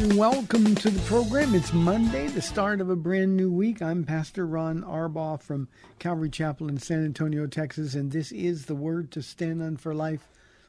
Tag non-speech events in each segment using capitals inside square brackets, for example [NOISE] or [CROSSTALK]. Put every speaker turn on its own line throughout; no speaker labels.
Welcome to the program. It's Monday, the start of a brand new week. I'm Pastor Ron Arbaugh from Calvary Chapel in San Antonio, Texas, and this is the Word to Stand on for Life,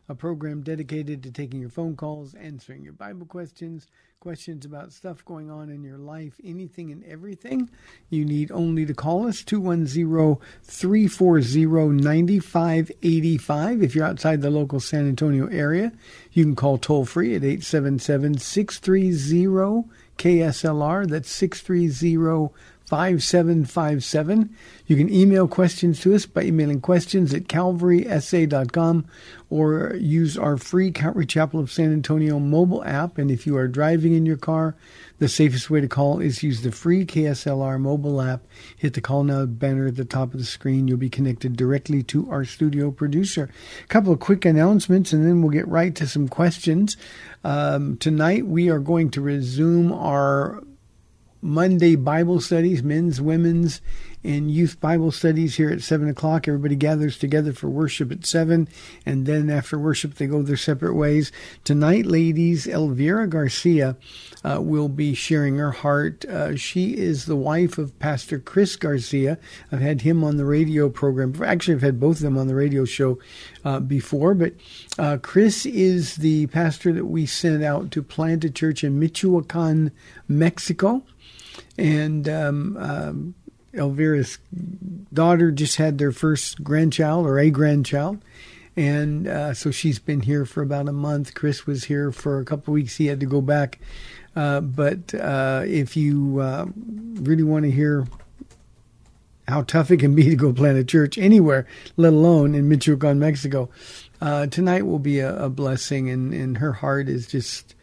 a program dedicated to taking your phone calls, answering your Bible questions, questions about stuff going on in your life, anything and everything. You need only to call us 210 340 9585. If you're outside the local San Antonio area, you can call toll free at 877 630 KSLR. That's 630 5757. You can email questions to us by emailing questions at calvarysa.com or use our free Calvary Chapel of San Antonio mobile app. And if you are driving in your car, the safest way to call is use the free KSLR mobile app. Hit the call now banner at the top of the screen. You'll be connected directly to our studio producer. A couple of quick announcements, and then we'll get right to some questions. Um, tonight, we are going to resume our Monday Bible studies, men's, women's, and youth Bible studies here at 7 o'clock. Everybody gathers together for worship at 7, and then after worship, they go their separate ways. Tonight, ladies, Elvira Garcia uh, will be sharing her heart. Uh, she is the wife of Pastor Chris Garcia. I've had him on the radio program. Actually, I've had both of them on the radio show uh, before, but uh, Chris is the pastor that we sent out to plant a church in Michoacan, Mexico and um, um, Elvira's daughter just had their first grandchild or a grandchild. And uh, so she's been here for about a month. Chris was here for a couple weeks. He had to go back. Uh, but uh, if you uh, really want to hear how tough it can be to go plant a church anywhere, let alone in Michoacan, Mexico, uh, tonight will be a, a blessing. And, and her heart is just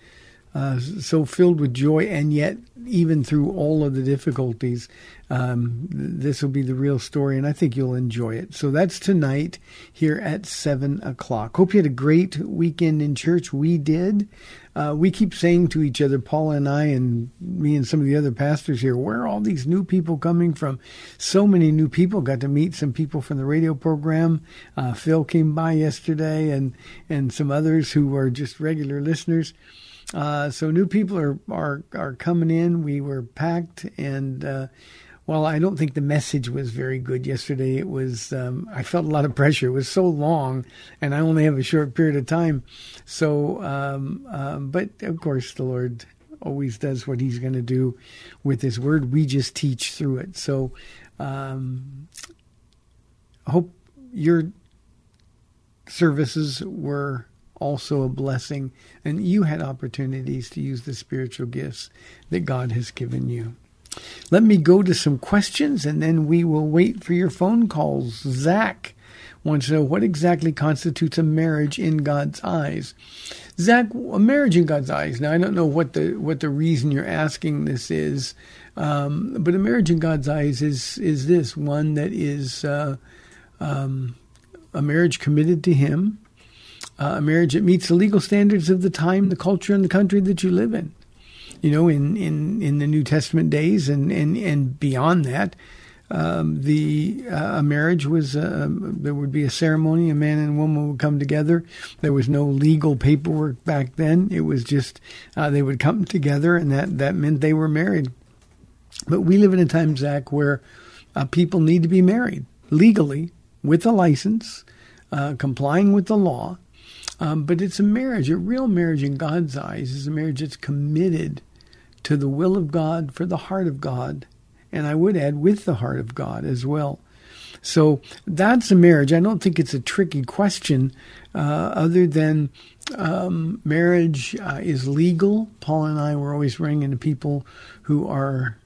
uh, so filled with joy, and yet even through all of the difficulties, um, this will be the real story, and I think you'll enjoy it. So that's tonight here at seven o'clock. Hope you had a great weekend in church. We did. Uh, we keep saying to each other, Paula and I, and me and some of the other pastors here, where are all these new people coming from? So many new people. Got to meet some people from the radio program. Uh, Phil came by yesterday, and and some others who are just regular listeners. Uh, so new people are, are are coming in. We were packed, and uh, well, I don't think the message was very good yesterday. It was um, I felt a lot of pressure. It was so long, and I only have a short period of time. So, um, um, but of course, the Lord always does what He's going to do with His Word. We just teach through it. So, um, I hope your services were also a blessing, and you had opportunities to use the spiritual gifts that God has given you. Let me go to some questions, and then we will wait for your phone calls. Zach wants to know what exactly constitutes a marriage in God's eyes. Zach, a marriage in God's eyes. Now, I don't know what the what the reason you're asking this is, um, but a marriage in God's eyes is is this one that is uh, um, a marriage committed to Him, uh, a marriage that meets the legal standards of the time, the culture, and the country that you live in. you know, in, in, in the New Testament days and, and, and beyond that, um, the uh, a marriage was uh, there would be a ceremony. A man and a woman would come together. There was no legal paperwork back then. It was just uh, they would come together, and that that meant they were married. But we live in a time, Zach, where uh, people need to be married legally with a license, uh, complying with the law. Um, but it's a marriage. A real marriage in God's eyes is a marriage that's committed to the will of God for the heart of God and I would add with the heart of God as well. So that's a marriage. I don't think it's a tricky question, uh, other than um, marriage uh, is legal. Paul and I were always running into people who are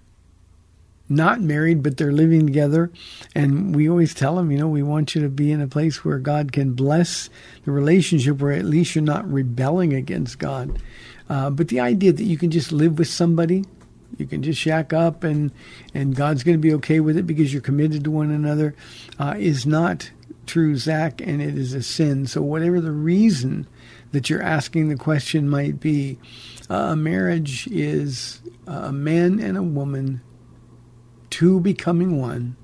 not married, but they're living together. And we always tell them, you know, we want you to be in a place where God can bless the relationship, where at least you're not rebelling against God. Uh, but the idea that you can just live with somebody you can just shack up and and God's going to be okay with it because you're committed to one another uh, is not true, Zach, and it is a sin. So whatever the reason that you're asking the question might be, uh, a marriage is a man and a woman, two becoming one,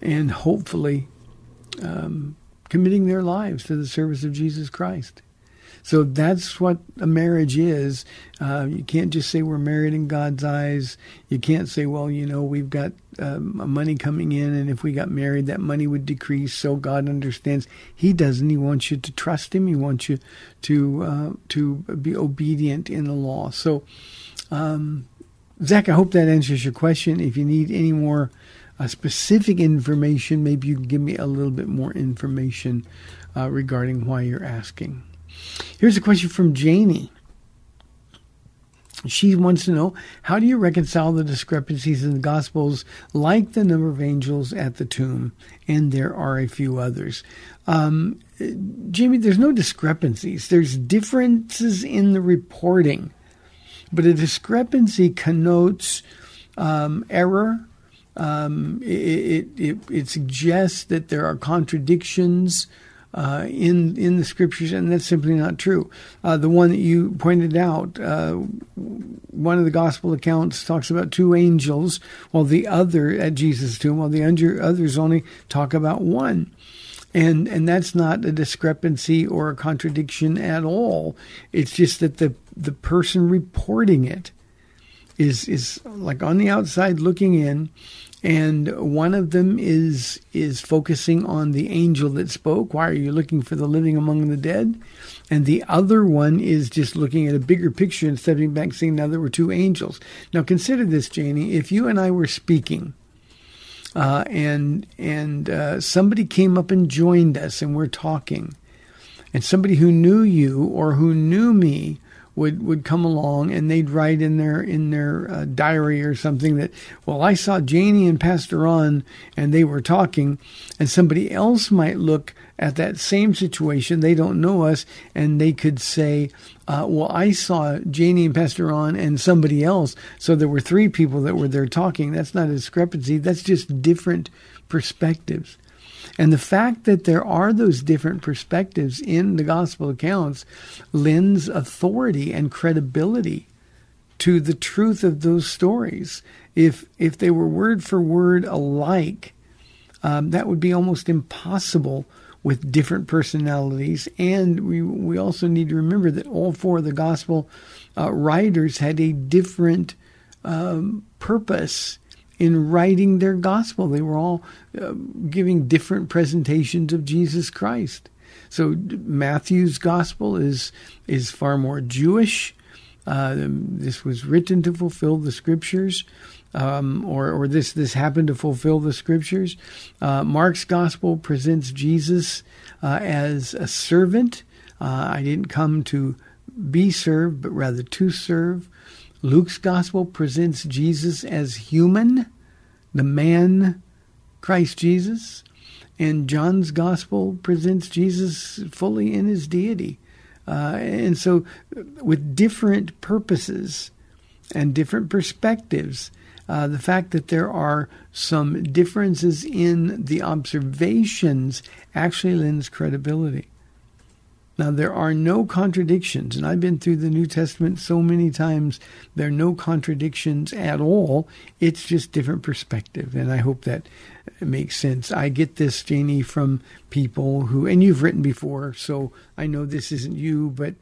and hopefully um, committing their lives to the service of Jesus Christ. So that's what a marriage is. Uh, you can't just say we're married in God's eyes. You can't say, well, you know, we've got um, money coming in, and if we got married, that money would decrease. So God understands. He doesn't. He wants you to trust Him. He wants you to uh, to be obedient in the law. So, um, Zach, I hope that answers your question. If you need any more uh, specific information, maybe you can give me a little bit more information uh, regarding why you're asking. Here's a question from Janie. She wants to know how do you reconcile the discrepancies in the Gospels, like the number of angels at the tomb, and there are a few others. Um, Jamie, there's no discrepancies. There's differences in the reporting, but a discrepancy connotes um, error. Um, it, it, it, suggests that there are contradictions uh, in in the scriptures, and that's simply not true. Uh, the one that you pointed out, uh, one of the gospel accounts talks about two angels, while the other at Jesus' tomb, while the under, others only talk about one. And and that's not a discrepancy or a contradiction at all. It's just that the the person reporting it is is like on the outside looking in and one of them is is focusing on the angel that spoke. Why are you looking for the living among the dead? And the other one is just looking at a bigger picture and stepping back saying now there were two angels. Now consider this janie. If you and i were speaking uh, and and uh, somebody came up and joined us and we're talking and somebody who knew you or who knew me would would come along and they'd write in their in their uh, diary or something that well I saw Janie and Pastor Ron and they were talking and somebody else might look at that same situation. They don't know us and they could say uh, well I saw Janie and Pastor Ron and somebody else. So there were three people that were there talking. That's not a discrepancy. That's just different perspectives and the fact that there are those different perspectives in the gospel accounts lends authority and credibility to the truth of those stories. If if they were word for word alike, um, that would be almost impossible with different personalities. And we we also need to remember that all four of the gospel uh, writers had a different um, purpose in writing their gospel. They were all uh, giving different presentations of Jesus Christ. So Matthew's gospel is is far more Jewish. Uh, this was written to fulfill the scriptures, um, or or this this happened to fulfill the scriptures. Uh, Mark's gospel presents Jesus uh, as a servant. Uh, I didn't come to be served, but rather to serve. Luke's gospel presents Jesus as human, the man Christ Jesus, and John's gospel presents Jesus fully in his deity. Uh, and so, with different purposes and different perspectives, uh, the fact that there are some differences in the observations actually lends credibility. Now, there are no contradictions, and I've been through the New Testament so many times. There are no contradictions at all. It's just different perspective, and I hope that makes sense. I get this, Janie, from people who, and you've written before, so I know this isn't you, but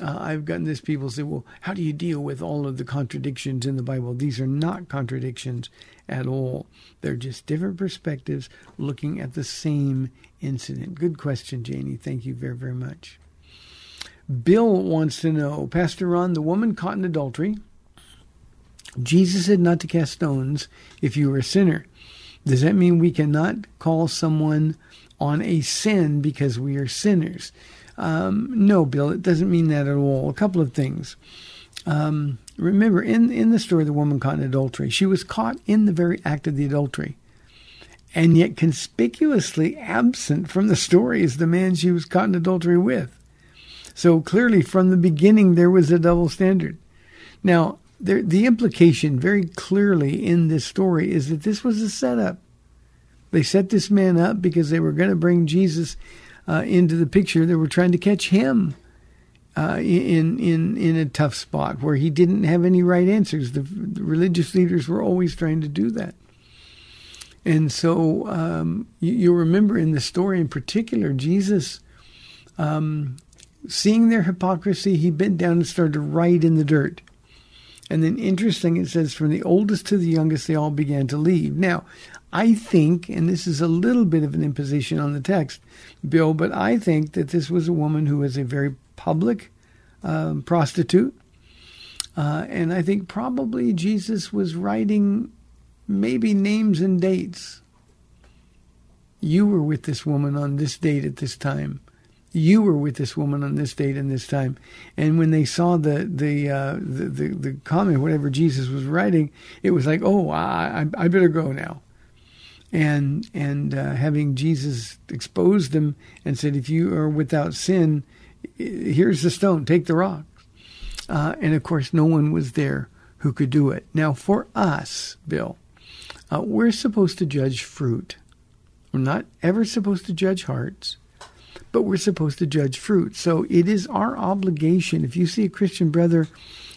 uh, I've gotten this. People say, well, how do you deal with all of the contradictions in the Bible? These are not contradictions at all. They're just different perspectives looking at the same incident. Good question, Janie. Thank you very, very much. Bill wants to know, Pastor Ron, the woman caught in adultery, Jesus said not to cast stones if you were a sinner. Does that mean we cannot call someone on a sin because we are sinners? Um, no, Bill, it doesn't mean that at all. A couple of things. Um, remember, in, in the story, the woman caught in adultery, she was caught in the very act of the adultery. And yet, conspicuously absent from the story is the man she was caught in adultery with. So clearly, from the beginning, there was a double standard. Now, there, the implication very clearly in this story is that this was a setup. They set this man up because they were going to bring Jesus uh, into the picture. They were trying to catch him uh, in in in a tough spot where he didn't have any right answers. The, the religious leaders were always trying to do that. And so um, you, you, remember in the story in particular, Jesus, um, seeing their hypocrisy, he bent down and started to write in the dirt. And then, interesting, it says, from the oldest to the youngest, they all began to leave. Now, I think, and this is a little bit of an imposition on the text, Bill, but I think that this was a woman who was a very public um, prostitute. Uh, and I think probably Jesus was writing maybe names and dates. You were with this woman on this date at this time. You were with this woman on this date and this time. And when they saw the the uh, the, the, the comment, whatever Jesus was writing, it was like, oh, I I better go now. And and uh, having Jesus exposed them and said, if you are without sin, here's the stone, take the rock. Uh, and of course, no one was there who could do it. Now, for us, Bill, uh, we're supposed to judge fruit. We're not ever supposed to judge hearts, but we're supposed to judge fruit. So it is our obligation. If you see a Christian brother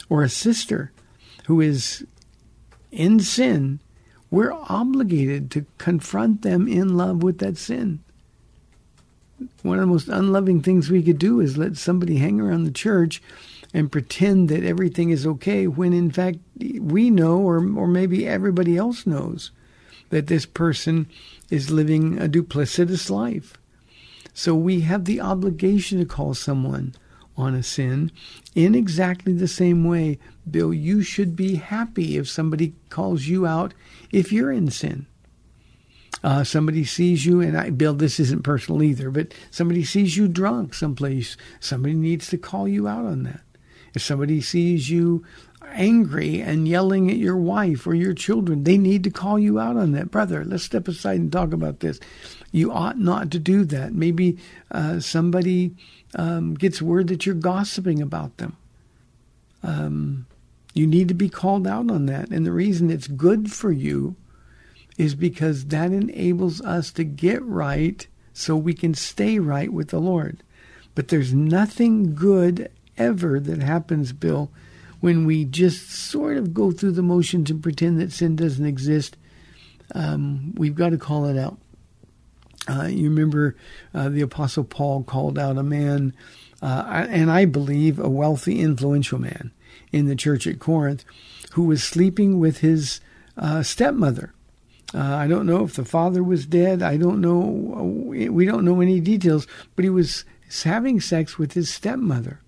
or a sister who is in sin, we're obligated to confront them in love with that sin. One of the most unloving things we could do is let somebody hang around the church and pretend that everything is okay when in fact we know or or maybe everybody else knows that this person is living a duplicitous life. So we have the obligation to call someone on a sin in exactly the same way. Bill, you should be happy if somebody calls you out if you're in sin. Uh, somebody sees you, and I, Bill, this isn't personal either, but somebody sees you drunk someplace. Somebody needs to call you out on that. If somebody sees you angry and yelling at your wife or your children, they need to call you out on that. Brother, let's step aside and talk about this. You ought not to do that. Maybe uh, somebody um, gets word that you're gossiping about them. Um, you need to be called out on that. And the reason it's good for you is because that enables us to get right so we can stay right with the Lord. But there's nothing good ever that happens, Bill, when we just sort of go through the motions and pretend that sin doesn't exist. Um, we've got to call it out. Uh, you remember uh, the Apostle Paul called out a man, uh, and I believe a wealthy, influential man in the church at Corinth, who was sleeping with his uh, stepmother. Uh, I don't know if the father was dead. I don't know. We don't know any details, but he was having sex with his stepmother.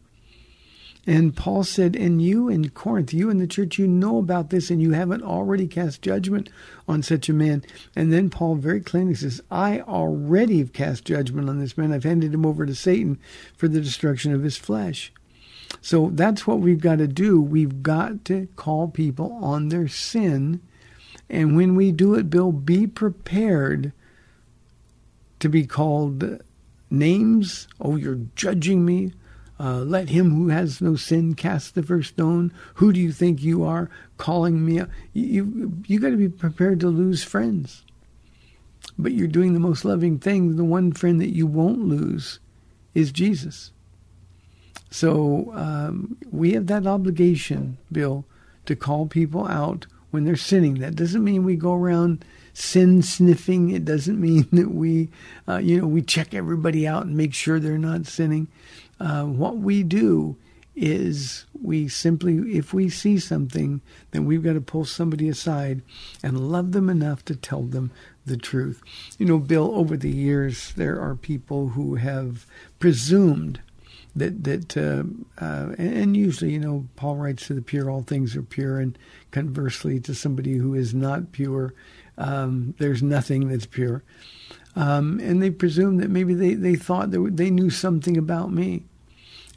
And Paul said, And you in Corinth, you in the church, you know about this and you haven't already cast judgment on such a man. And then Paul very plainly says, I already have cast judgment on this man. I've handed him over to Satan for the destruction of his flesh. So that's what we've got to do. We've got to call people on their sin. And when we do it, Bill, be prepared to be called names. Oh, you're judging me. Uh, let him who has no sin cast the first stone. Who do you think you are calling me? You you, you got to be prepared to lose friends. But you're doing the most loving thing. The one friend that you won't lose is Jesus. So um, we have that obligation, Bill, to call people out when they're sinning. That doesn't mean we go around sin sniffing. It doesn't mean [LAUGHS] that we, uh, you know, we check everybody out and make sure they're not sinning. Uh, what we do is we simply, if we see something, then we've got to pull somebody aside and love them enough to tell them the truth. You know, Bill, over the years, there are people who have presumed that that uh, uh, and usually you know Paul writes to the pure all things are pure and conversely to somebody who is not pure um, there's nothing that's pure. Um, and they presume that maybe they, they thought that they knew something about me.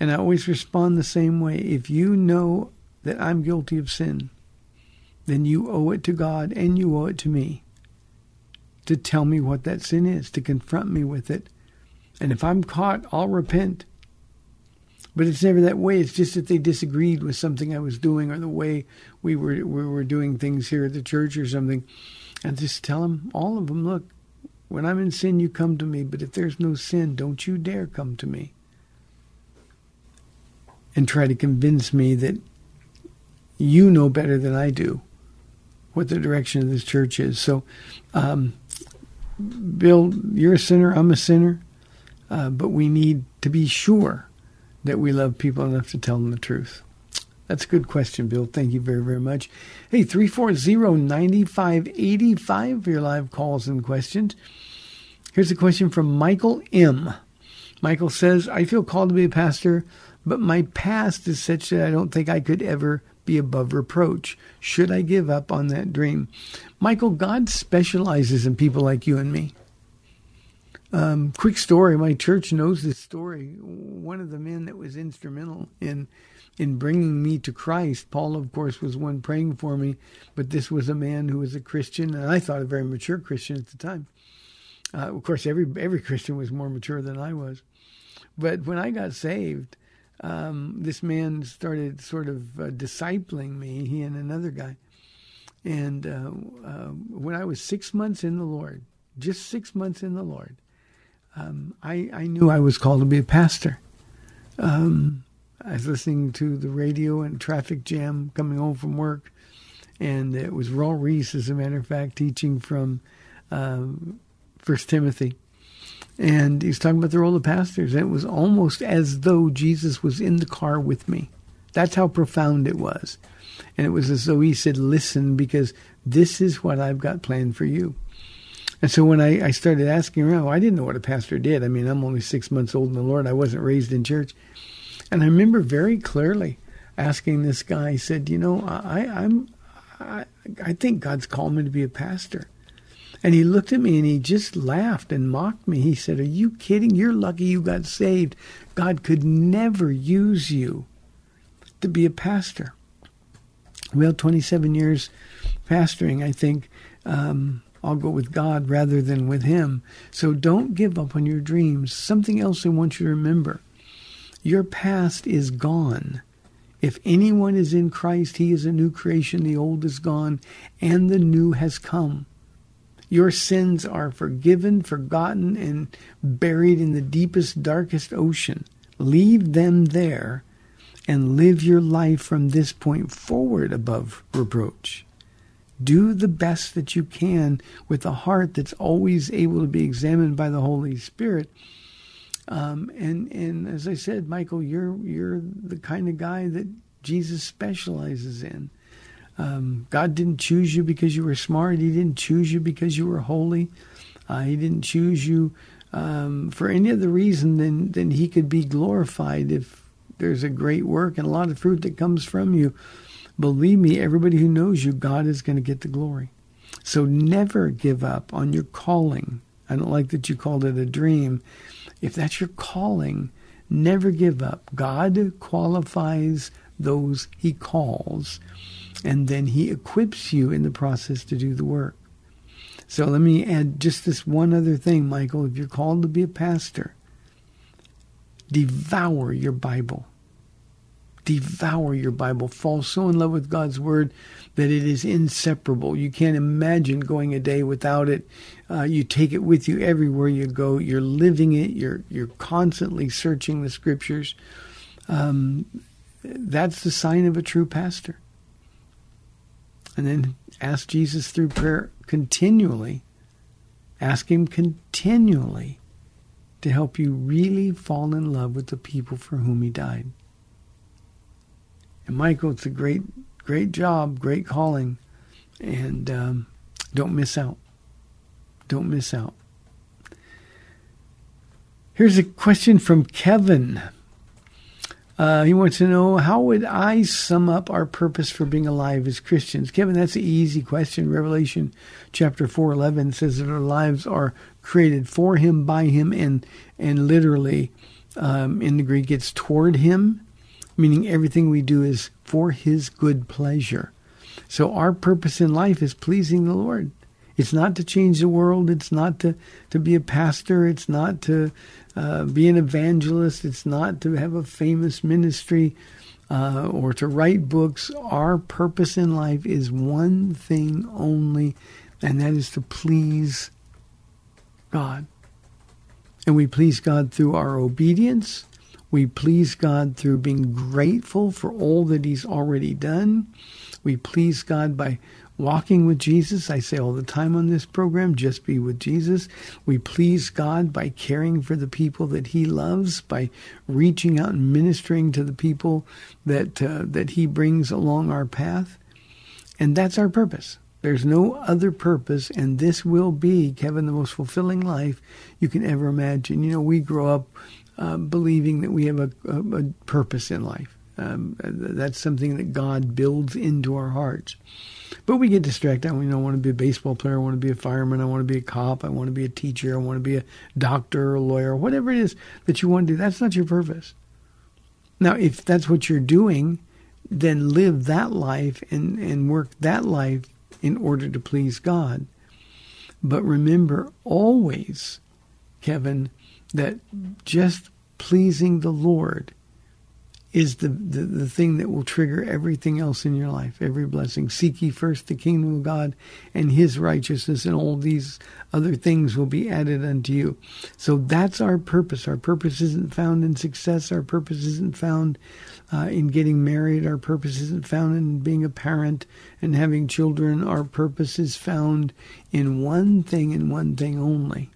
And I always respond the same way. If you know that I'm guilty of sin then you owe it to God and you owe it to me to tell me what that sin is to confront me with it. And if I'm caught I'll repent but it's never that way. It's just that they disagreed with something I was doing or the way we were we were doing things here at the church or something. And just tell them, all of them, look, when I'm in sin, you come to me. But if there's no sin, don't you dare come to me. And try to convince me that you know better than I do what the direction of this church is. So, um, Bill, you're a sinner. I'm a sinner. Uh, but we need to be sure that we love people enough to tell them the truth? That's a good question, Bill. Thank you very, very much. Hey, 340-9585 for your live calls and questions. Here's a question from Michael M. Michael says, I feel called to be a pastor, but my past is such that I don't think I could ever be above reproach. Should I give up on that dream? Michael, God specializes in people like you and me. Um, quick story: My church knows this story. One of the men that was instrumental in in bringing me to Christ, Paul, of course, was one praying for me, but this was a man who was a Christian, and I thought a very mature Christian at the time. Uh, of course, every every Christian was more mature than I was, but when I got saved, um, this man started sort of uh, discipling me. He and another guy, and uh, uh when I was six months in the Lord, just six months in the Lord um, I, I knew I was called to be a pastor. Um, I was listening to the radio and traffic jam coming home from work, and it was Raul Ries, as a matter of fact, teaching from um, First Timothy, and he's talking about the role of pastors. And it was almost as though Jesus was in the car with me. That's how profound it was, and it was as though he said, "Listen, because this is what I've got planned for you." And so when I, I started asking around, well, I didn't know what a pastor did. I mean, I'm only six months old in the Lord. I wasn't raised in church. And I remember very clearly asking this guy, he said, you know, I, I'm, I, I think God's called me to be a pastor. And he looked at me and he just laughed and mocked me. He said, Are you kidding? You're lucky you got saved. God could never use you to be a pastor. Well, 27 years pastoring, I think um, I'll go with God rather than with Him. So don't give up on your dreams. Something else I want you to remember your past is gone. If anyone is in Christ, he is a new creation. The old is gone, and the new has come. Your sins are forgiven, forgotten, and buried in the deepest, darkest ocean. Leave them there and live your life from this point forward above reproach do the best that you can with a heart that's always able to be examined by the Holy Spirit. Um, and and as I said, Michael, you're you're the kind of guy that Jesus specializes in. Um, God didn't choose you because you were smart. He didn't choose you because you were holy. Uh, he didn't choose you um, for any other reason than than He could be glorified if there's a great work and a lot of fruit that comes from you. Believe me, everybody who knows you, God is going to get the glory. So never give up on your calling. I don't like that you called it a dream. If that's your calling, never give up. God qualifies those he calls, and then he equips you in the process to do the work. So let me add just this one other thing, Michael. If you're called to be a pastor, devour your Bible devour your Bible, fall so in love with God's Word that it is inseparable. You can't imagine going a day without it. Uh, you take it with you everywhere you go. You're living it. You're you're constantly searching the Scriptures. um, that's the sign of a true pastor. And then ask Jesus through prayer continually. Ask Him continually to help you really fall in love with the people for whom He died. And Michael, it's a great, great job, great calling, and um, don't miss out. Don't miss out. Here's a question from Kevin. Uh, he wants to know how would I sum up our purpose for being alive as Christians? Kevin, that's an easy question. Revelation chapter four eleven says that our lives are created for Him, by Him, and and literally um, in the Greek it's toward Him, meaning everything we do is for His good pleasure. So our purpose in life is pleasing the Lord. It's not to change the world. It's not to, to be a pastor. It's not to uh, be an evangelist. It's not to have a famous ministry uh, or to write books. Our purpose in life is one thing only, and that is to please God. And we please God through our obedience. We please God through being grateful for all that He's already done. We please God by walking with Jesus. I say all the time on this program, just be with Jesus. We please God by caring for the people that He loves, by reaching out and ministering to the people that uh, that He brings along our path, and that's our purpose. There's no other purpose, and this will be, Kevin, the most fulfilling life you can ever imagine. You know, we grow up uh, believing that we have a, a, a purpose in life. Um, that's something that God builds into our hearts. But we get distracted. We don't want to be a baseball player. I want to be a fireman. I want to be a cop. I want to be a teacher. I want to be a doctor or a lawyer. Whatever it is that you want to do, that's not your purpose. Now, if that's what you're doing, then live that life and, and work that life in order to please God. But remember always, Kevin, that just pleasing the Lord is the, the, the thing that will trigger everything else in your life, every blessing. Seek ye first the kingdom of God and his righteousness, and all these other things will be added unto you. So that's our purpose. Our purpose isn't found in success. Our purpose isn't found uh, in getting married. Our purpose isn't found in being a parent and having children. Our purpose is found in one thing and one thing only.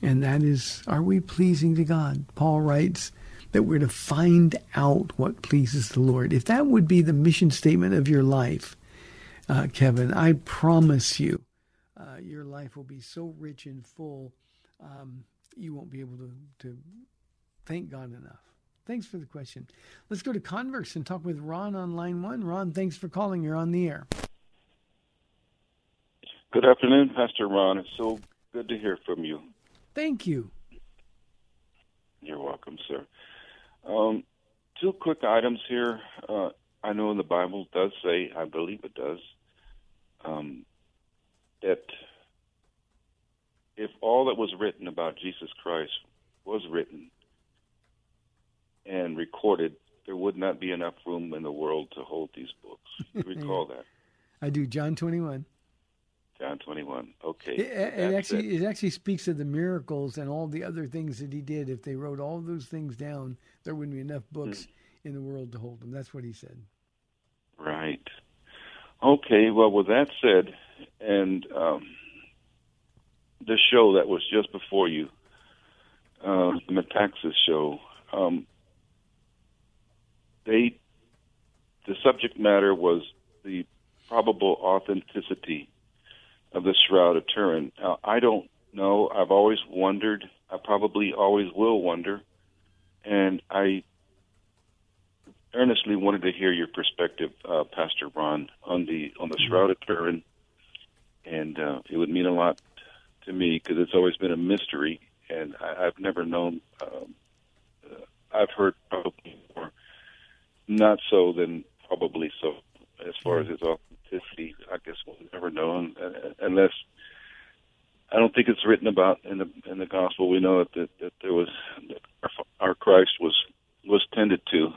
And that is, are we pleasing to God? Paul writes, that we're to find out what pleases the Lord. If that would be the mission statement of your life, uh, Kevin, I promise you, uh, your life will be so rich and full, um, you won't be able to, to thank God enough. Thanks for the question. Let's go to Converse and talk with Ron on line one. Ron, thanks for calling. You're on the air.
Good afternoon, Pastor Ron. It's so good to hear from you.
Thank you.
You're welcome, sir. Um, two quick items here. Uh, I know the Bible does say, I believe it does, um, that if all that was written about Jesus Christ was written and recorded, there would not be enough room in the world to hold these books. You [LAUGHS] recall that?
I do. John 21.
John 21. Okay.
It, it actually it. it actually speaks of the miracles and all the other things that he did. If they wrote all those things down, there wouldn't be enough books mm. in the world to hold them. That's what he said.
Right. Okay. Well, with that said, and um, the show that was just before you, uh, the Metaxas show, um, they the subject matter was the probable authenticity of the Shroud of Turin. I don't know. I've always wondered. I probably always will wonder, and I earnestly wanted to hear your perspective, uh, Pastor Ron, on the on the Shroud of Turin, and uh, it would mean a lot to me because it's always been a mystery, and I, I've never known. Um, uh, I've heard probably more not so than probably so as far as its authenticity. Never know unless I don't think it's written about in the in the gospel. We know that that, that there was that our, our Christ was was tended to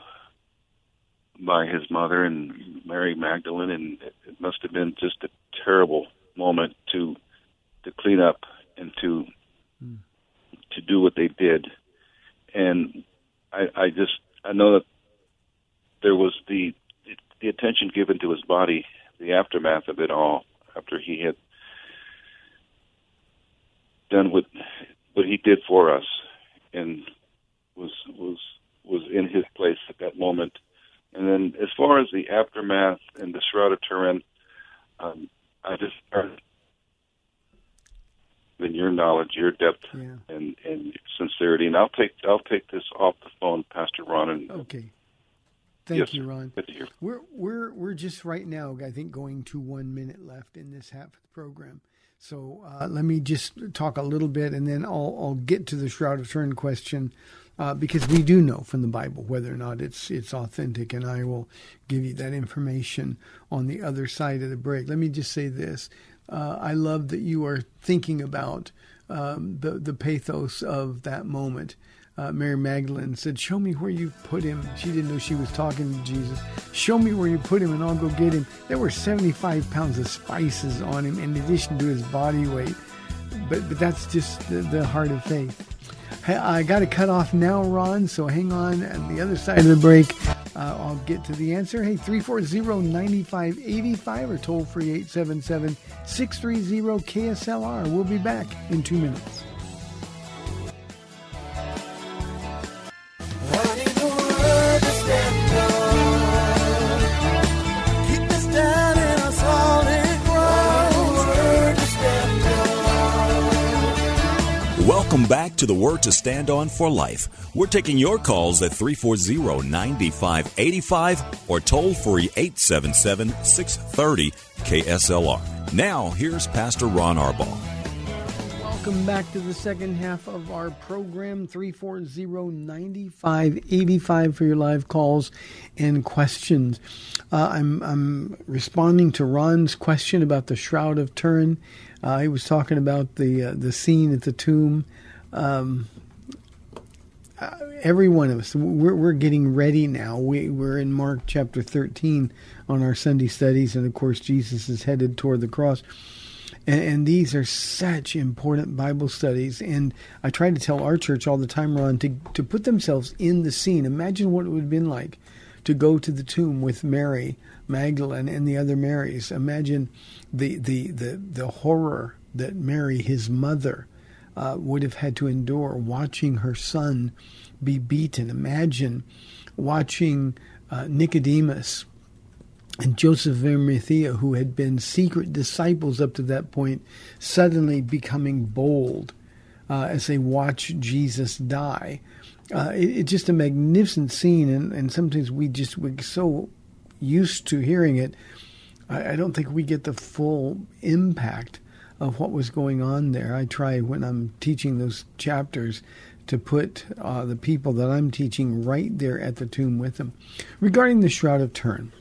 by his mother and Mary Magdalene, and it, it must have been just a terrible moment to to clean up and to mm. to do what they did. And I, I just I know that there was the the attention given to his body, the aftermath of it all, after he had done what what he did for us, and was was was in his place at that moment. And then, as far as the aftermath and the Shroud of Turin, um, I just started in your knowledge, your depth,
Yeah.
and and sincerity. And I'll take I'll take this off the phone, Pastor Ron. And
Okay. Thank
yes,
you. Ron.
Good to hear.
We're we're just right now, I think, going to one minute left in this half of the program. So uh, let me just talk a little bit, and then I'll I'll get to the Shroud of Turin question uh, because we do know from the Bible whether or not it's it's authentic, and I will give you that information on the other side of the break. Let me just say this: uh, I love that you are thinking about um, the the pathos of that moment uh, Mary Magdalene said, Show me where you put him. She didn't know she was talking to Jesus. Show me where you put him and I'll go get him. There were 75 pounds of spices on him in addition to his body weight. But, but that's just the, the heart of faith. Hey, I got to cut off now, Ron, so hang on. At the other side of the break, uh, I'll get to the answer. Hey, 340 9585 or toll free 877 630 KSLR. We'll be back in two minutes.
Welcome back to the Word to Stand On for Life. We're taking your calls at 340 9585 or toll free 877 630 KSLR. Now, here's Pastor Ron Arbaugh.
Welcome back to the second half of our program, 340-9585 for your live calls and questions. Uh, I'm, I'm responding to Ron's question about the Shroud of Turin. Uh, he was talking about the, uh, the scene at the tomb. Um, every one of us, we're, we're getting ready now. We, we're in Mark chapter 13 on our Sunday studies, and of course, Jesus is headed toward the cross. And, and these are such important Bible studies. And I try to tell our church all the time, Ron, to, to put themselves in the scene. Imagine what it would have been like to go to the tomb with Mary Magdalene and the other Marys. Imagine the, the, the, the horror that Mary, his mother, uh, would have had to endure watching her son be beaten. Imagine watching uh, Nicodemus and Joseph of Arimathea, who had been secret disciples up to that point, suddenly becoming bold uh, as they watch Jesus die. Uh, it, it's just a magnificent scene, and, and sometimes we just we're so used to hearing it. I, I don't think we get the full impact of what was going on there. I try when I'm teaching those chapters to put uh, the people that I'm teaching right there at the tomb with them. Regarding the Shroud of Turin,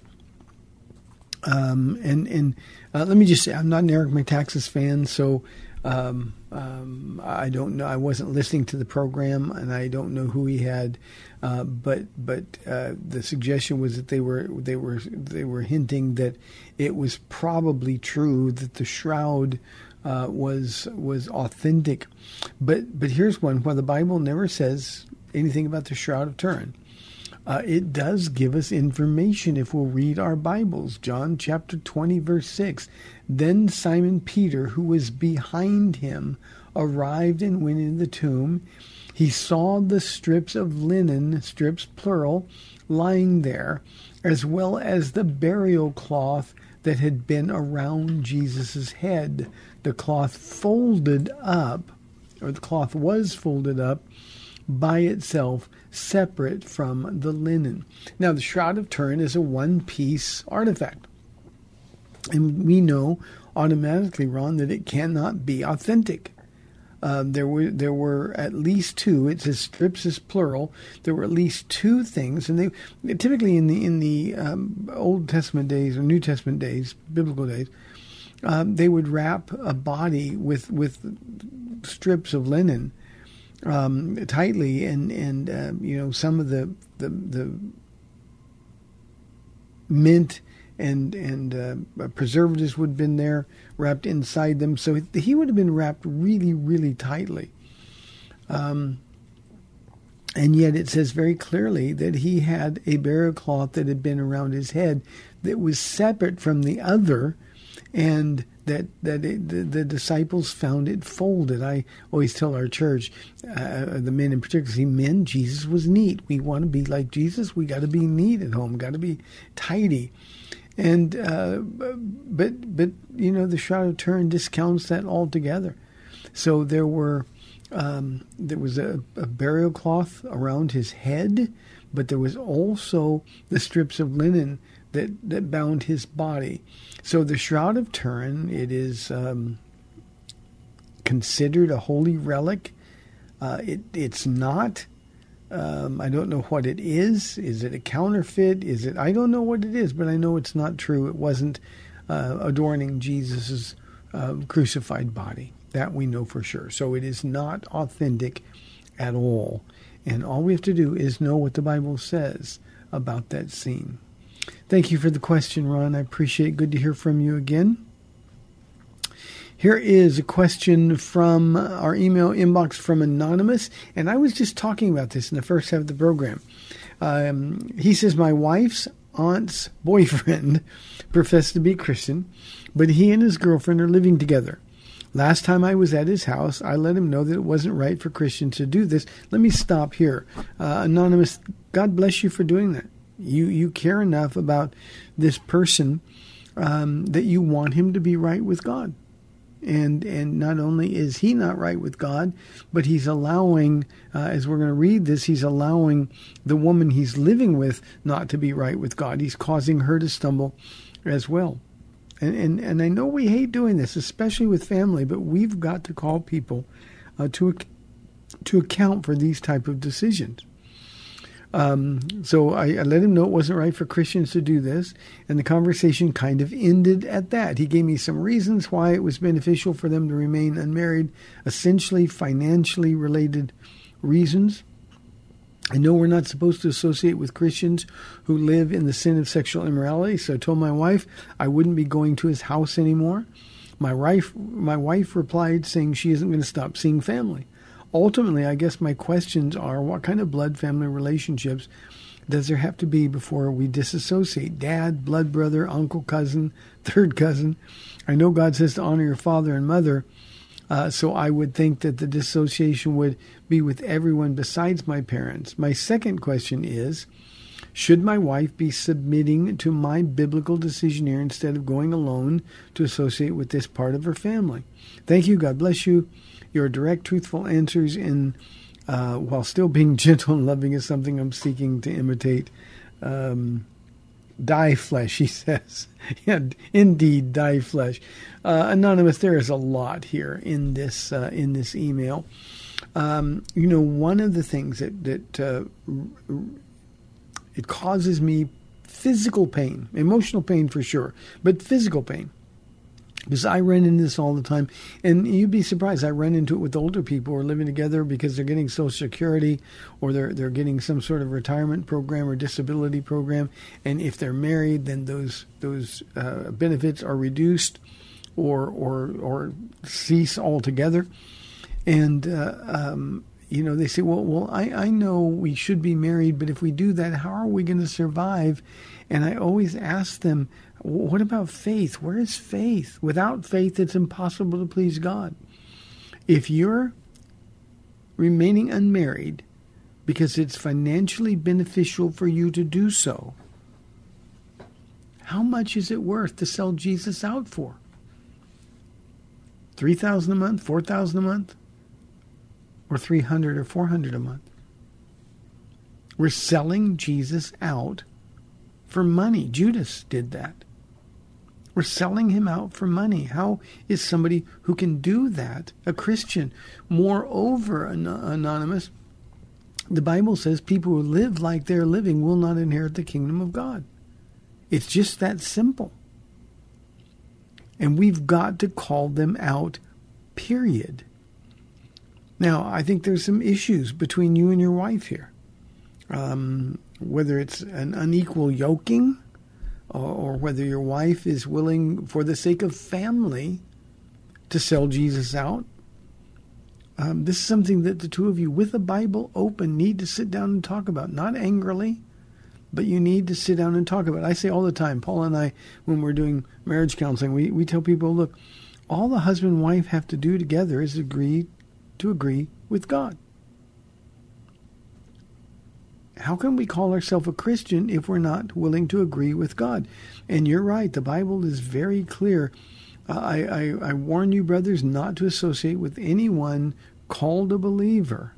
um, and and uh, let me just say, I'm not an Eric Metaxas fan, so um, um, I don't know. I wasn't listening to the program, and I don't know who he had. Uh, but but uh, the suggestion was that they were they were they were hinting that it was probably true that the shroud uh, was was authentic. But but here's one where the Bible never says anything about the shroud of Turin uh, it does give us information if we'll read our Bibles. John chapter 20, verse 6. Then Simon Peter, who was behind him, arrived and went into the tomb. He saw the strips of linen, strips plural, lying there, as well as the burial cloth that had been around Jesus' head. The cloth folded up, or the cloth was folded up by itself, separate from the linen. Now, the Shroud of Turin is a one piece artifact. And we know automatically, Ron, that it cannot be authentic. Uh, there were there were at least two. It says strips is plural. There were at least two things, and they typically in the in the um, Old Testament days or New Testament days, biblical days, um, they would wrap a body with with strips of linen um, tightly, and and uh, you know some of the the, the mint and and uh, preservatives would have been there wrapped inside them, so he would have been wrapped really really tightly. Um, And yet it says very clearly that he had a burial cloth that had been around his head that was separate from the other, and that that it, the, the, disciples found it folded. I always tell our church, uh, the men in particular, see, men, Jesus was neat. We want to be like Jesus. We got to be neat at home. Got to be tidy. And uh, but but you know the Shroud of Turin discounts that altogether. So there were um, there was a, a, burial cloth around his head, but there was also the strips of linen that, that bound his body. So the Shroud of Turin, it is um, considered a holy relic. Uh, it, it's not. Um, I don't know what it is. Is it a counterfeit? Is it? I don't know what it is, but I know it's not true. It wasn't uh, adorning Jesus's uh, crucified body. That we know for sure. So it is not authentic at all. And all we have to do is know what the Bible says about that scene. Thank you for the question, Ron. I appreciate it. Good to hear from you again. Here is a question from our email inbox from Anonymous, and I was just talking about this in the first half of the program. Um, he says, My wife's aunt's boyfriend [LAUGHS] professed to be Christian, but he and his girlfriend are living together. Last time I was at his house, I let him know that it wasn't right for Christians to do this. Let me stop here. Uh, Anonymous, God bless you for doing that. You, you care enough about this person um, that you want him to be right with God. And, and not only is he not right with God, but he's allowing, uh, as we're going to read this, he's allowing the woman he's living with not to be right with God. He's causing her to stumble as well. And, and, and I know we hate doing this, especially with family, but we've got to call people uh, to, to account for these type of decisions. Um, so I, I, let him know it wasn't right for Christians to do this, and the conversation kind of ended at that. He gave me some reasons why it was beneficial for them to remain unmarried, essentially financially related reasons. I know we're not supposed to associate with Christians who live in the sin of sexual immorality, so I told my wife I wouldn't be going to his house anymore. My wife, my wife replied saying she isn't going to stop seeing family. Ultimately, I guess my questions are what kind of blood family relationships does there have to be before we disassociate? Dad, blood brother, uncle, cousin, [LAUGHS] third cousin. I know God says to honor your father and mother, uh, so I would think that the dissociation would be with everyone besides my parents. My second question is Should my wife be submitting to my biblical decision here instead of going alone to associate with this part of her family? Thank you. God bless you. Your direct, truthful answers in uh, while still being [LAUGHS] gentle and loving is something I'm seeking to imitate. Um, die flesh, [LAUGHS] he says. yeah, indeed, die flesh. Uh, anonymous, there is a lot here in this uh, in this email. Um, you know, one of the things that that uh, it causes me physical pain, emotional pain for sure, but physical pain because I run into this all the time, and you'd be surprised. I run into it with older people who are living together because they're getting Social Security, or they're they're getting some sort of retirement program or disability program, and if they're married, then those those uh, benefits are reduced, or or or cease altogether, and uh, um, you know they say, well, well, I I know we should be married, but if we do that, how are we going to survive? And I always ask them, what about faith? Where is faith? Without faith, it's impossible to please God. If you're remaining unmarried because it's financially beneficial for you to do so, how much is it worth to sell Jesus out for? 3000 a month, 4000 a month, or 300 or 400 a month? We're selling Jesus out for money. Judas did that. We're selling him out for money. How is somebody who can do that a Christian? Moreover, Anonymous, the Bible says people who live like they're living will not inherit the kingdom of God. It's just that simple. And we've got to call them out, period. Now, I think there's some issues between you and your wife here. Um, whether it's an unequal yoking or, whether your wife is willing, for the sake of family, to sell Jesus out, Um, this is something that the two of you, with the Bible open, need to sit down and talk about. Not angrily, but you need to sit down and talk about it. I say all the time, Paul and I, when we're doing marriage counseling, we, we tell people, look, all the husband and wife have to do together is agree to agree with God. How can we call ourselves a Christian if we're not willing to agree with God? And you're right, the Bible is very clear. I, I, I warn you, brothers, not to associate with anyone called a believer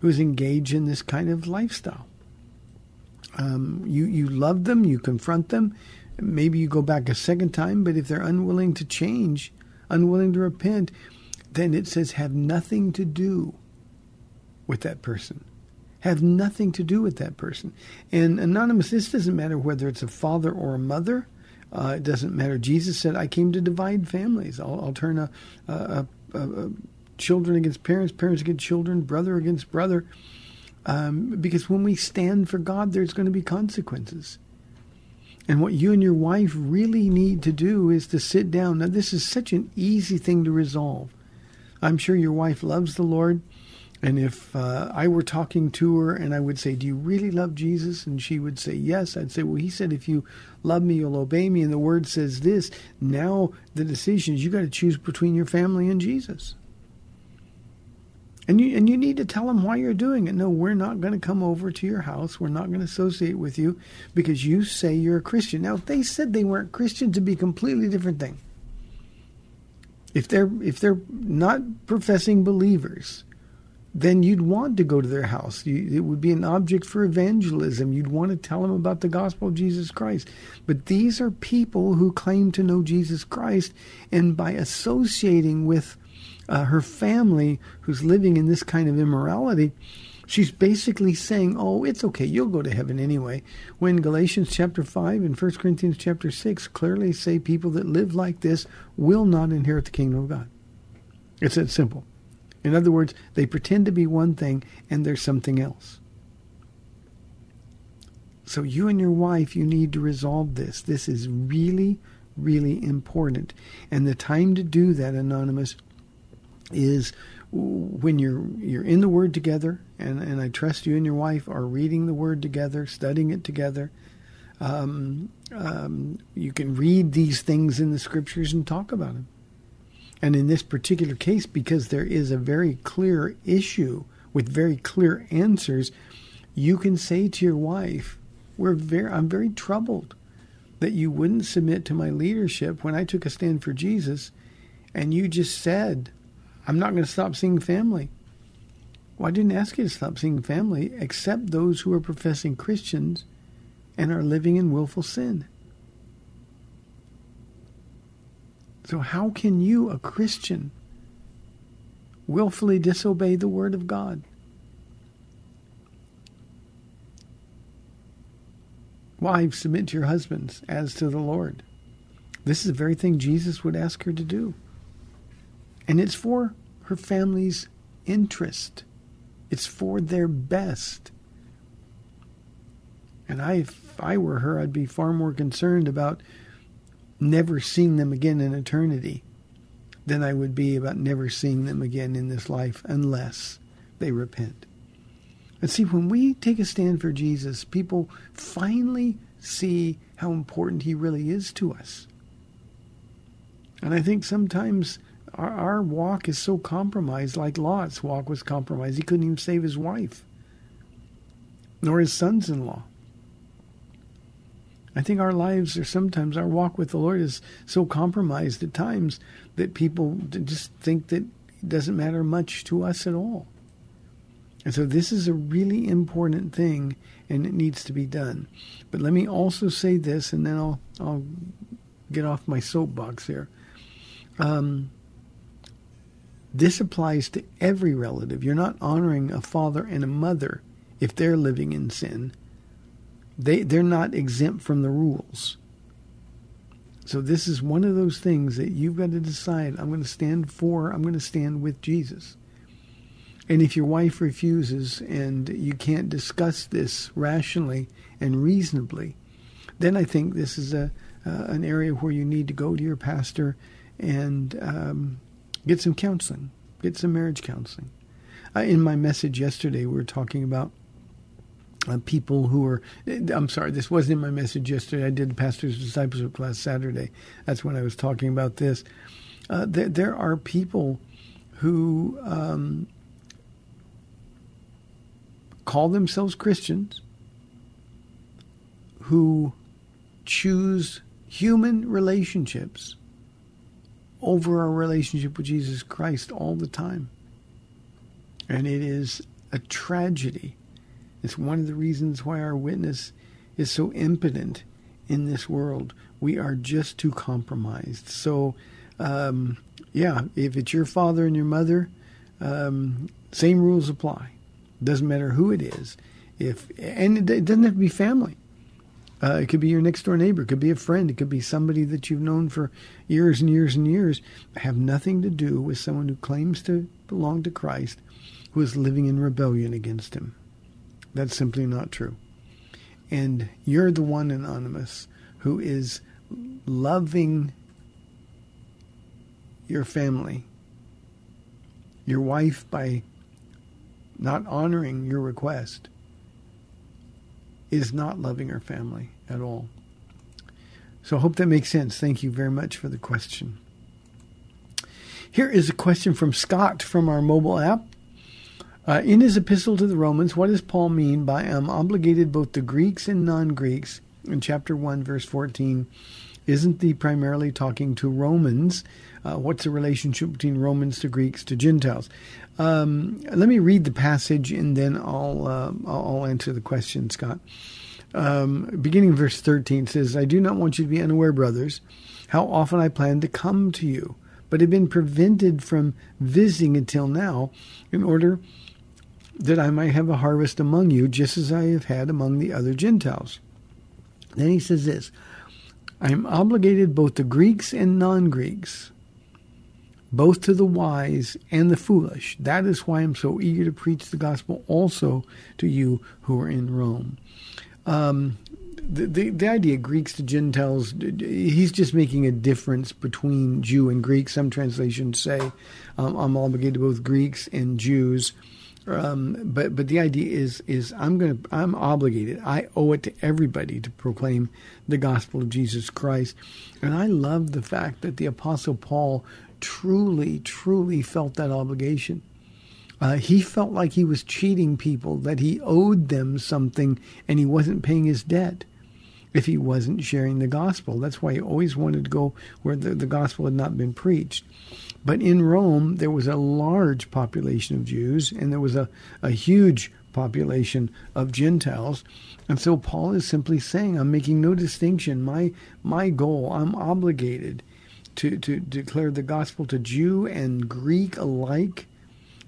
who's engaged in this kind of lifestyle. Um, you, you love them, you confront them. Maybe you go back a second time, but if they're unwilling to change, unwilling to repent, then it says have nothing to do with that person have nothing to do with that person. And anonymous, this doesn't matter whether it's a father or a mother. Uh, it doesn't matter. Jesus said, "I came to divide families. I'll, I'll turn a, a, a, a, children against parents, parents against children, brother against brother." Um, because when we stand for God, there's going to be consequences. And what you and your wife really need to do is to sit down. Now, this is such an easy thing to resolve. I'm sure your wife loves the Lord. And if uh, I were talking to her and I would say, Do you really love Jesus? And she would say, Yes, I'd say, Well, he said, If you love me, you'll obey me. And the word says this. Now the decision is you got to choose between your family and Jesus. And you, and you need to tell them why you're doing it. No, we're not going to come over to your house. We're not going to associate with you because you say you're a Christian. Now, if they said they weren't Christians, it'd be a completely different thing. If they're if they're not professing believers, then you'd want to go to their house. You, it would be an object for evangelism. You'd want to tell them about the gospel of Jesus Christ. But these are people who claim to know Jesus Christ, and by associating with uh, her family who's living in this kind of immorality, she's basically saying, "Oh, it's okay. You'll go to heaven anyway." When Galatians chapter 5 and 1 Corinthians chapter 6 clearly say people that live like this will not inherit the kingdom of God. It's that simple. In other words, they pretend to be one thing and they're something else. So you and your wife, you need to resolve this. This is really, really important. And the time to do that, Anonymous, is when you're you're in the Word together, and, and I trust you and your wife are reading the Word together, studying it together. Um, um, you can read these things in the Scriptures and talk about them. And in this particular case, because there is a very clear issue with very clear answers, you can say to your wife, "We're very, I'm very troubled that you wouldn't submit to my leadership when I took a stand for Jesus, and you just said, I'm not going to stop seeing family." Well, I didn't ask you to stop seeing family, except those who are professing Christians and are living in willful sin. So, how can you, a Christian, willfully disobey the Word of God? Wives, submit to your husbands as to the Lord. This is the very thing Jesus would ask her to do. And it's for her family's interest, it's for their best. And I, if I were her, I'd be far more concerned about never seeing them again in eternity than I would be about never seeing them again in this life unless they repent. And see, when we take a stand for Jesus, people finally see how important he really is to us. And I think sometimes our, our walk is so compromised, like Lot's walk was compromised. He couldn't even save his wife, nor his sons in law. I think our lives are sometimes, our walk with the Lord is so compromised at times that people just think that it doesn't matter much to us at all. And so this is a really important thing and it needs to be done. But let me also say this and then I'll, I'll get off my soapbox here. Um, this applies to every relative. You're not honoring a father and a mother if they're living in sin they they're not exempt from the rules. So this is one of those things that you've got to decide. I'm going to stand for. I'm going to stand with Jesus. And if your wife refuses and you can't discuss this rationally and reasonably, then I think this is a uh, an area where you need to go to your pastor and um, get some counseling. Get some marriage counseling. In my message yesterday, we were talking about uh, people who are. I'm sorry, this wasn't in my message yesterday. I did pastor's discipleship class Saturday. That's when I was talking about this. Uh, there, there, are people who um, call themselves Christians who choose human relationships over our relationship with Jesus Christ all the time. And it is a tragedy. It's one of the reasons why our witness is so impotent in this world. We are just too compromised. So, um, yeah, if it's your father and your mother, um, same rules apply. Doesn't matter who it is. If and it doesn't have to be family. Uh, it could be your next door neighbor. It could be a friend. It could be somebody that you've known for years and years and years. Have nothing to do with someone who claims to belong to Christ, who is living in rebellion against Him. That's simply not true. And you're the one anonymous who is loving your family, your wife by not honoring your request is not loving her family at all. So I hope that makes sense. Thank you very much for the question. Here is a question from Scott from our mobile app. Uh, in his epistle to the Romans, what does Paul mean by I'm obligated both to Greeks and non Greeks? In chapter 1, verse 14, isn't he primarily talking to Romans? Uh, what's the relationship between Romans to Greeks to Gentiles? Um, let me read the passage and then I'll, uh, I'll answer the question, Scott. Um, beginning verse 13 says, I do not want you to be unaware, brothers, how often I planned to come to you, but have been prevented from visiting until now in order that I might have a harvest among you, just as I have had among the other Gentiles. Then he says this I am obligated both to Greeks and non Greeks both to the wise and the foolish. That is why I'm so eager to preach the gospel also to you who are in Rome. Um, the, the, the idea Greeks to Gentiles, he's just making a difference between Jew and Greek. Some translations say um, I'm obligated to both Greeks and Jews. Um, but but the idea is is I'm gonna I'm obligated. I owe it to everybody to proclaim the gospel of Jesus Christ, and I love the fact that the Apostle Paul truly, truly felt that obligation. Uh, he felt like he was cheating people, that he owed them something and he wasn't paying his debt if he wasn't sharing the gospel. That's why he always wanted to go where the, the gospel had not been preached. But in Rome, there was a large population of Jews and there was a, a huge population of Gentiles. And so Paul is simply saying, I'm making no distinction. My, my goal, I'm obligated to, to declare the gospel to Jew and Greek alike.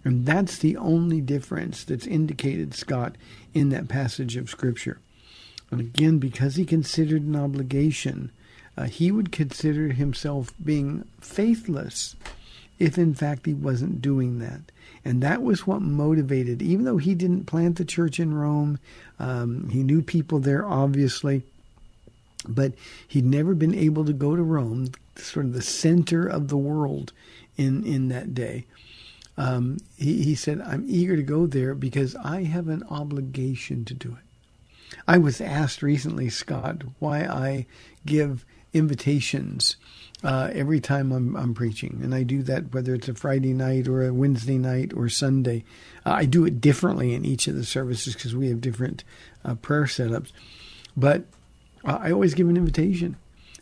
And that's the only difference that's indicated, Scott, in that passage of Scripture. And again, because he considered an obligation, uh, he would consider himself being faithless if in fact he wasn't doing that. And that was what motivated, even though he didn't plant the church in Rome, um, he knew people there, obviously, but he'd never been able to go to Rome, sort of the center of the world in in that day. Um, he, he said, "I'm eager to go there because I have an obligation to do it." I was asked recently, Scott, why I give invitations uh, every time I'm, I'm, preaching, and I do that whether it's a Friday night or a Wednesday night or Sunday. Uh, I do it differently in each of the services because we have different uh, prayer setups. But I always give an invitation.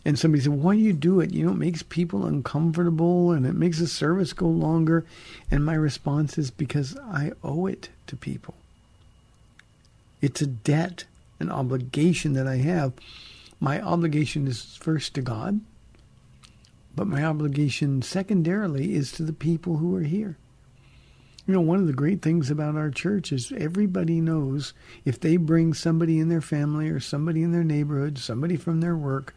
And somebody said, Why do you do it? You know, it makes people uncomfortable and it makes the service go longer. And my response is because I owe it to people. It's a debt, an obligation that I have. My obligation is first to God, but my obligation secondarily is to the people who are here. You know, one of the great things about our church is everybody knows if they bring somebody in their family or somebody in their neighborhood, somebody from their work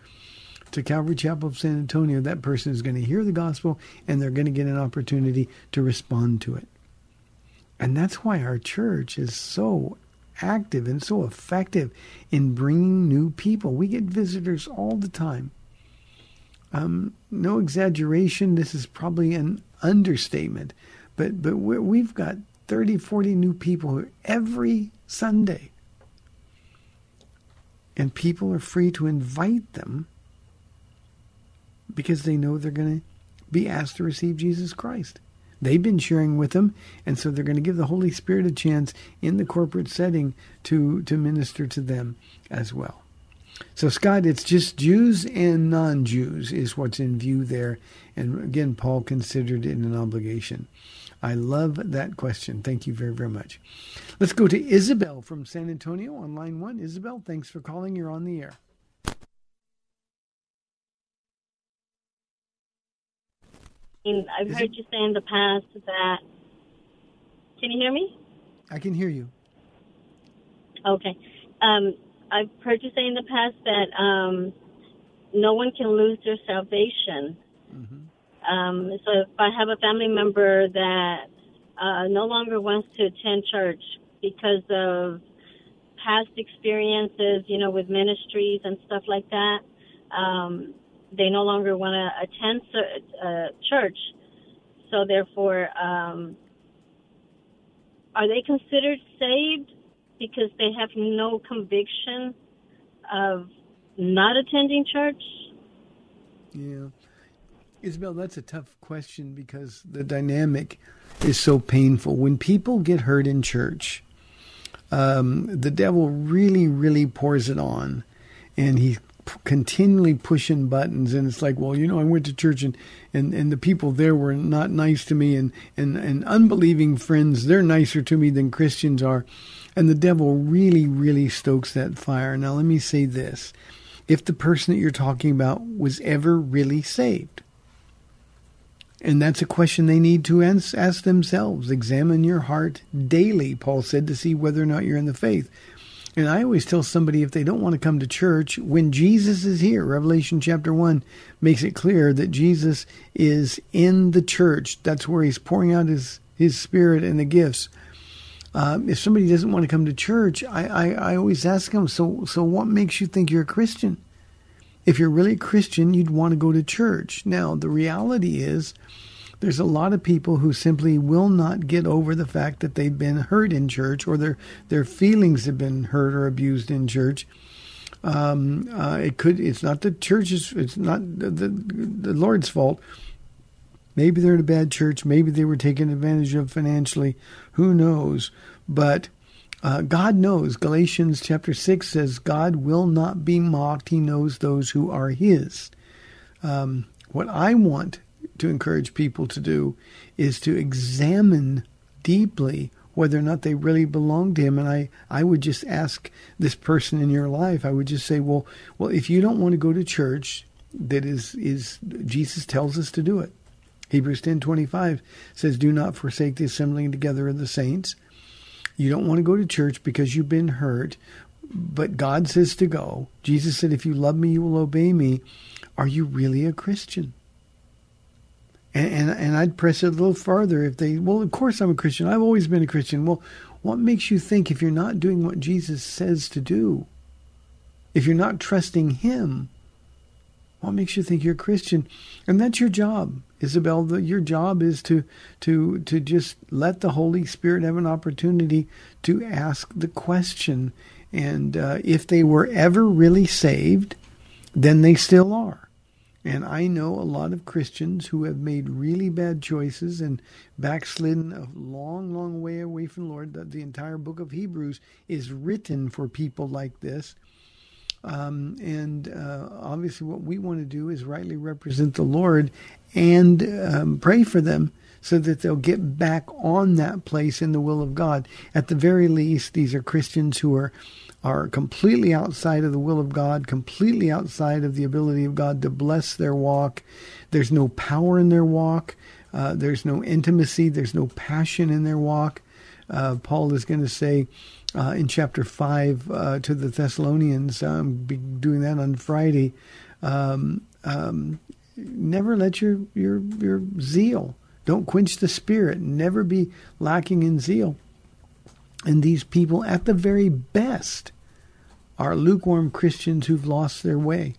to Calvary Chapel of San Antonio, that person is going to hear the gospel and they're going to get an opportunity to respond to it. And that's why our church is so active and so effective in bringing new people. We get visitors all the time. Um, no exaggeration, this is probably an understatement but but we've got 30, 40 new people every Sunday. And people are free to invite them because they know they're going to be asked to receive Jesus Christ. They've been sharing with them, and so they're going to give the Holy Spirit a chance in the corporate setting to, to minister to them as well. So, Scott, it's just Jews and non Jews is what's in view there. And again, Paul considered it an obligation. I love that question. Thank you very, very much. Let's go to Isabel from San Antonio on line one. Isabel, thanks for calling. You're on the air.
I've Is heard it? you say in the past that. Can you hear me?
I can hear you.
Okay. Um, I've heard you say in the past that um, no one can lose their salvation. Mm-hmm. Um, so if I have a family member that uh, no longer wants to attend church because of past experiences, you know, with ministries and stuff like that, um, they no longer want to attend uh, church. So therefore, um, are they considered saved because they have no conviction of not attending church?
Yeah. Isabel, that's a tough question because the dynamic is so painful. When people get hurt in church, um, the devil really, really pours it on, and he continually pushing buttons. And it's like well you know i went to church and and, and the people there were not nice to me. And, and and unbelieving friends they're nicer to me than christians are. And the devil really really stokes that fire. Now let me say this. If the person that you're talking about was ever really saved and that's a question they need to ask themselves examine your heart daily paul said to see whether or not you're in the faith and I always tell somebody if they don't want to come to church, when Jesus is here, Revelation chapter 1 makes it clear that Jesus is in the church. That's where he's pouring out his, his spirit and the gifts. Um, if somebody doesn't want to come to church, I, I, I always ask them, so, so what makes you think you're a Christian? If you're really a Christian, you'd want to go to church. Now, the reality is, there's a lot of people who simply will not get over the fact that they've been hurt in church or their their feelings have been hurt or abused in church. Um, uh, it could. It's not the church's. It's not the, the, the Lord's fault. Maybe they're in a bad church. Maybe they were taken advantage of financially. Who knows? But uh, God knows. Galatians chapter six says, "God will not be mocked. He knows those who are His." Um, what I want to encourage people to do is to examine deeply whether or not they really belong to him. And I, I would just ask this person in your life i would just say well well if you don't want to go to church that is is jesus tells us to do it. Hebrews 10:25 says do not forsake the assembling together of the saints. You don't want to go to church because you've been hurt but god says to go. Jesus said if you love me you will obey me. Are you really a christian and, and, and I'd press it a little farther if they, well, of course I'm a Christian. I've always been a Christian. Well, what makes you think if you're not doing what Jesus says to do, if you're not trusting Him, what makes you think you're a Christian? And that's your job, Isabel. The, your job is to to to just let the Holy Spirit have an opportunity to ask the question. And uh, if they were ever really saved, then they still are. And I know a lot of Christians who have made really bad choices and backslidden a long, long way away from the Lord. The, the entire book of Hebrews is written for people like this. Um, and uh, obviously, what we want to do is rightly represent the Lord and um, pray for them so that they'll get back on that place in the will of God. At the very least, these are Christians who are are completely outside of the will of God, completely outside of the ability of God to bless their walk. There's no power in their walk. Uh, there's no intimacy. There's no passion in their walk. Uh, Paul is going to say uh, in chapter 5 uh, to the Thessalonians, I'm be doing that on Friday, um, um, never let your, your, your zeal, don't quench the spirit, never be lacking in zeal. And these people, at the very best, are lukewarm Christians who've lost their way.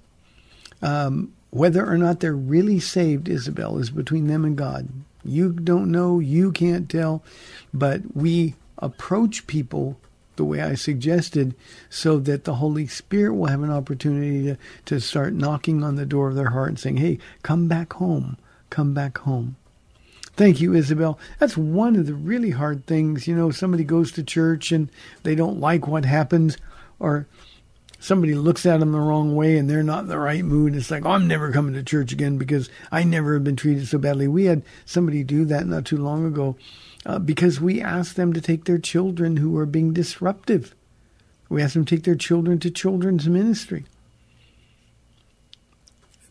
Um, whether or not they're really saved, Isabel, is between them and God. You don't know, you can't tell, but we approach people the way I suggested so that the Holy Spirit will have an opportunity to, to start knocking on the door of their heart and saying, hey, come back home, come back home. Thank you, Isabel. That's one of the really hard things. You know, somebody goes to church and they don't like what happens, or somebody looks at them the wrong way and they're not in the right mood. It's like, oh, I'm never coming to church again because I never have been treated so badly. We had somebody do that not too long ago uh, because we asked them to take their children who were being disruptive. We asked them to take their children to children's ministry.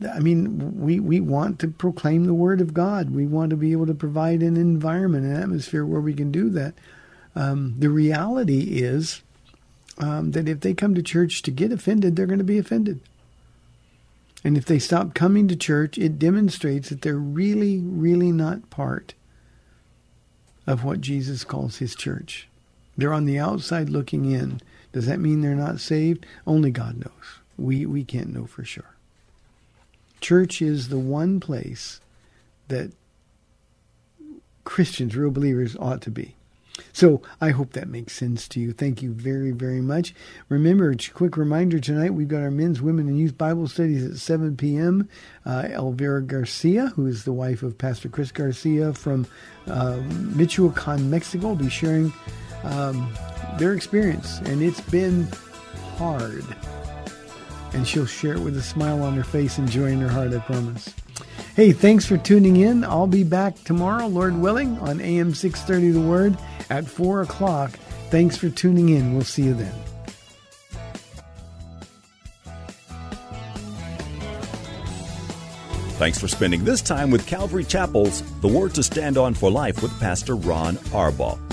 I mean, we, we want to proclaim the word of God. We want to be able to provide an environment, an atmosphere where we can do that. Um, the reality is um, that if they come to church to get offended, they're going to be offended. And if they stop coming to church, it demonstrates that they're really, really not part of what Jesus calls his church. They're on the outside looking in. Does that mean they're not saved? Only God knows. We, we can't know for sure. Church is the one place that Christians, real believers, ought to be. So I hope that makes sense to you. Thank you very, very much. Remember, quick reminder tonight, we've got our men's, women, and youth Bible studies at 7 p.m. Uh, Elvira Garcia, who is the wife of Pastor Chris Garcia from uh, Michoacan, Mexico, will be sharing um, their experience. And it's been hard. And she'll share it with a smile on her face and joy in her heart, I promise. Hey, thanks for tuning in. I'll be back tomorrow, Lord willing, on AM 630 The Word at 4 o'clock. Thanks for tuning in. We'll see you then.
Thanks for spending this time with Calvary Chapel's The Word to Stand On for Life with Pastor Ron Arbaugh.